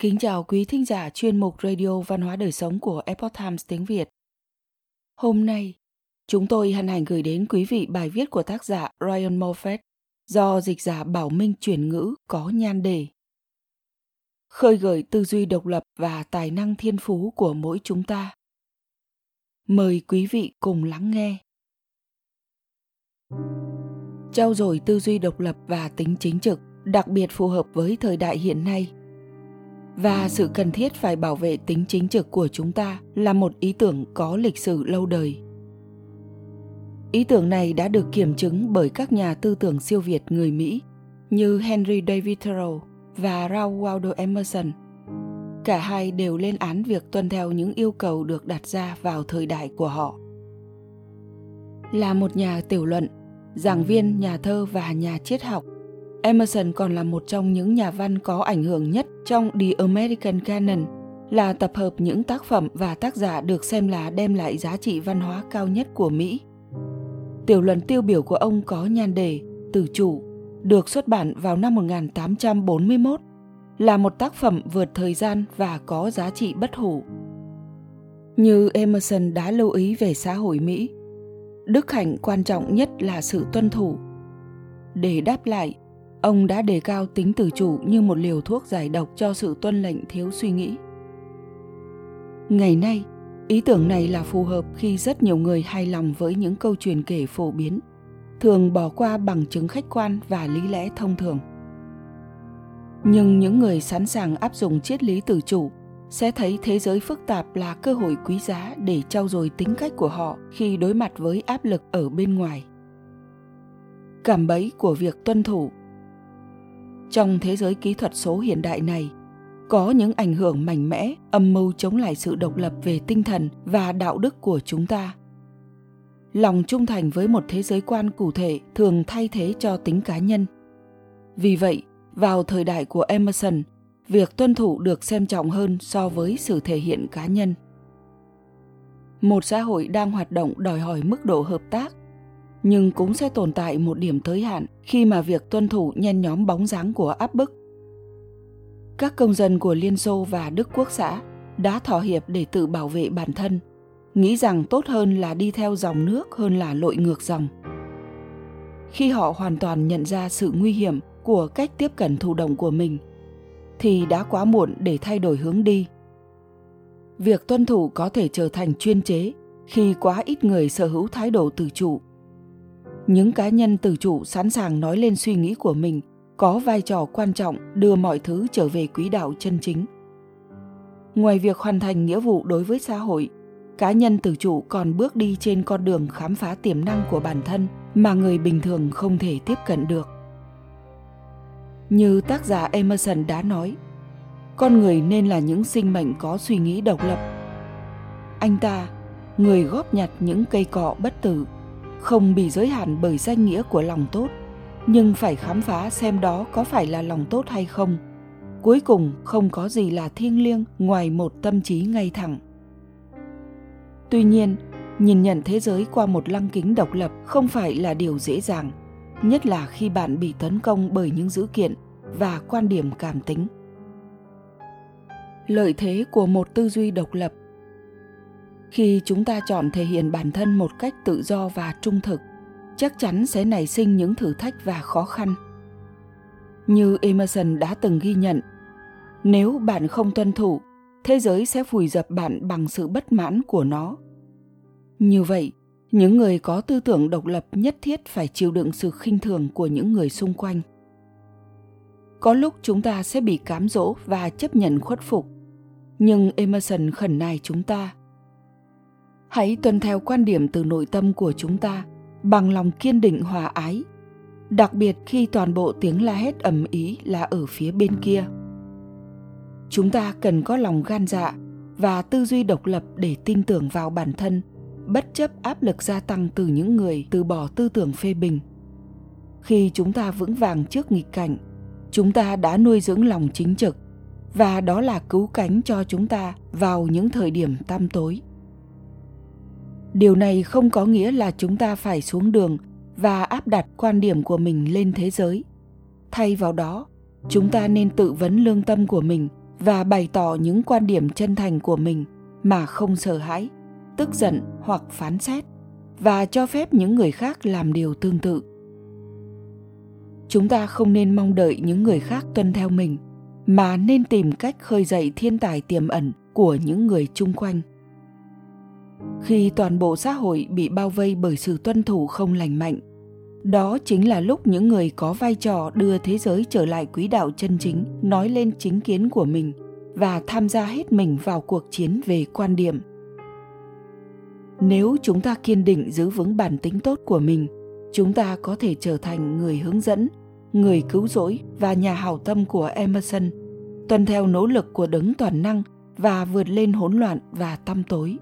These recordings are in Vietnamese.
Kính chào quý thính giả chuyên mục Radio Văn hóa Đời Sống của Epoch Times tiếng Việt. Hôm nay, chúng tôi hân hạnh gửi đến quý vị bài viết của tác giả Ryan Moffat do dịch giả Bảo Minh chuyển ngữ có nhan đề. Khơi gợi tư duy độc lập và tài năng thiên phú của mỗi chúng ta. Mời quý vị cùng lắng nghe. Trao dồi tư duy độc lập và tính chính trực đặc biệt phù hợp với thời đại hiện nay và sự cần thiết phải bảo vệ tính chính trực của chúng ta là một ý tưởng có lịch sử lâu đời. Ý tưởng này đã được kiểm chứng bởi các nhà tư tưởng siêu việt người mỹ như henry david thoreau và ralph waldo emerson. Cả hai đều lên án việc tuân theo những yêu cầu được đặt ra vào thời đại của họ. Là một nhà tiểu luận, giảng viên, nhà thơ và nhà triết học Emerson còn là một trong những nhà văn có ảnh hưởng nhất trong The American Canon, là tập hợp những tác phẩm và tác giả được xem là đem lại giá trị văn hóa cao nhất của Mỹ. Tiểu luận tiêu biểu của ông có nhan đề Tử chủ, được xuất bản vào năm 1841, là một tác phẩm vượt thời gian và có giá trị bất hủ. Như Emerson đã lưu ý về xã hội Mỹ, đức hạnh quan trọng nhất là sự tuân thủ. Để đáp lại, Ông đã đề cao tính tự chủ như một liều thuốc giải độc cho sự tuân lệnh thiếu suy nghĩ. Ngày nay, ý tưởng này là phù hợp khi rất nhiều người hài lòng với những câu chuyện kể phổ biến, thường bỏ qua bằng chứng khách quan và lý lẽ thông thường. Nhưng những người sẵn sàng áp dụng triết lý tự chủ sẽ thấy thế giới phức tạp là cơ hội quý giá để trau dồi tính cách của họ khi đối mặt với áp lực ở bên ngoài. Cảm bẫy của việc tuân thủ trong thế giới kỹ thuật số hiện đại này, có những ảnh hưởng mạnh mẽ, âm mưu chống lại sự độc lập về tinh thần và đạo đức của chúng ta. Lòng trung thành với một thế giới quan cụ thể thường thay thế cho tính cá nhân. Vì vậy, vào thời đại của emerson, việc tuân thủ được xem trọng hơn so với sự thể hiện cá nhân. Một xã hội đang hoạt động đòi hỏi mức độ hợp tác nhưng cũng sẽ tồn tại một điểm tới hạn khi mà việc tuân thủ nhen nhóm bóng dáng của áp bức. Các công dân của Liên Xô và Đức Quốc xã đã thỏa hiệp để tự bảo vệ bản thân, nghĩ rằng tốt hơn là đi theo dòng nước hơn là lội ngược dòng. Khi họ hoàn toàn nhận ra sự nguy hiểm của cách tiếp cận thụ động của mình, thì đã quá muộn để thay đổi hướng đi. Việc tuân thủ có thể trở thành chuyên chế khi quá ít người sở hữu thái độ tự chủ những cá nhân tự chủ sẵn sàng nói lên suy nghĩ của mình có vai trò quan trọng đưa mọi thứ trở về quỹ đạo chân chính. Ngoài việc hoàn thành nghĩa vụ đối với xã hội, cá nhân tự chủ còn bước đi trên con đường khám phá tiềm năng của bản thân mà người bình thường không thể tiếp cận được. Như tác giả emerson đã nói, con người nên là những sinh mệnh có suy nghĩ độc lập. Anh ta, người góp nhặt những cây cọ bất tử không bị giới hạn bởi danh nghĩa của lòng tốt, nhưng phải khám phá xem đó có phải là lòng tốt hay không. Cuối cùng, không có gì là thiêng liêng ngoài một tâm trí ngay thẳng. Tuy nhiên, nhìn nhận thế giới qua một lăng kính độc lập không phải là điều dễ dàng, nhất là khi bạn bị tấn công bởi những dữ kiện và quan điểm cảm tính. Lợi thế của một tư duy độc lập khi chúng ta chọn thể hiện bản thân một cách tự do và trung thực, chắc chắn sẽ nảy sinh những thử thách và khó khăn. Như emerson đã từng ghi nhận, nếu bạn không tuân thủ, thế giới sẽ phùi dập bạn bằng sự bất mãn của nó. Như vậy, những người có tư tưởng độc lập nhất thiết phải chịu đựng sự khinh thường của những người xung quanh. Có lúc chúng ta sẽ bị cám dỗ và chấp nhận khuất phục, nhưng emerson khẩn nài chúng ta hãy tuân theo quan điểm từ nội tâm của chúng ta, bằng lòng kiên định hòa ái, đặc biệt khi toàn bộ tiếng la hét ầm ý là ở phía bên kia. Chúng ta cần có lòng gan dạ và tư duy độc lập để tin tưởng vào bản thân, bất chấp áp lực gia tăng từ những người từ bỏ tư tưởng phê bình. Khi chúng ta vững vàng trước nghịch cảnh, chúng ta đã nuôi dưỡng lòng chính trực, và đó là cứu cánh cho chúng ta vào những thời điểm tăm tối điều này không có nghĩa là chúng ta phải xuống đường và áp đặt quan điểm của mình lên thế giới. Thay vào đó, chúng ta nên tự vấn lương tâm của mình và bày tỏ những quan điểm chân thành của mình mà không sợ hãi, tức giận hoặc phán xét và cho phép những người khác làm điều tương tự. Chúng ta không nên mong đợi những người khác tuân theo mình, mà nên tìm cách khơi dậy thiên tài tiềm ẩn của những người chung quanh khi toàn bộ xã hội bị bao vây bởi sự tuân thủ không lành mạnh. Đó chính là lúc những người có vai trò đưa thế giới trở lại quỹ đạo chân chính, nói lên chính kiến của mình và tham gia hết mình vào cuộc chiến về quan điểm. Nếu chúng ta kiên định giữ vững bản tính tốt của mình, chúng ta có thể trở thành người hướng dẫn, người cứu rỗi và nhà hảo tâm của emerson, tuân theo nỗ lực của đấng toàn năng và vượt lên hỗn loạn và tăm tối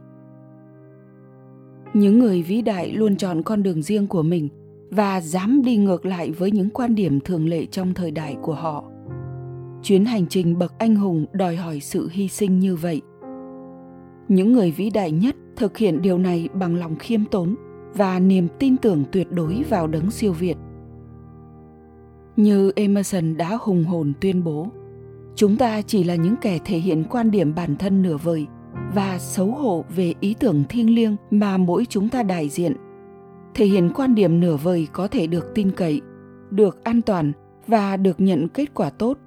những người vĩ đại luôn chọn con đường riêng của mình và dám đi ngược lại với những quan điểm thường lệ trong thời đại của họ. Chuyến hành trình bậc anh hùng đòi hỏi sự hy sinh như vậy. Những người vĩ đại nhất thực hiện điều này bằng lòng khiêm tốn và niềm tin tưởng tuyệt đối vào đấng siêu việt. Như emerson đã hùng hồn tuyên bố, chúng ta chỉ là những kẻ thể hiện quan điểm bản thân nửa vời và xấu hổ về ý tưởng thiêng liêng mà mỗi chúng ta đại diện. Thể hiện quan điểm nửa vời có thể được tin cậy, được an toàn và được nhận kết quả tốt.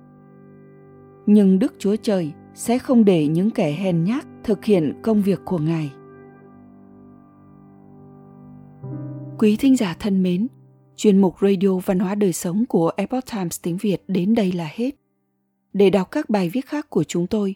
Nhưng đức chúa trời sẽ không để những kẻ hèn nhát thực hiện công việc của ngài. Quý thính giả thân mến, chuyên mục radio văn hóa đời sống của epoch times tiếng việt đến đây là hết. Để đọc các bài viết khác của chúng tôi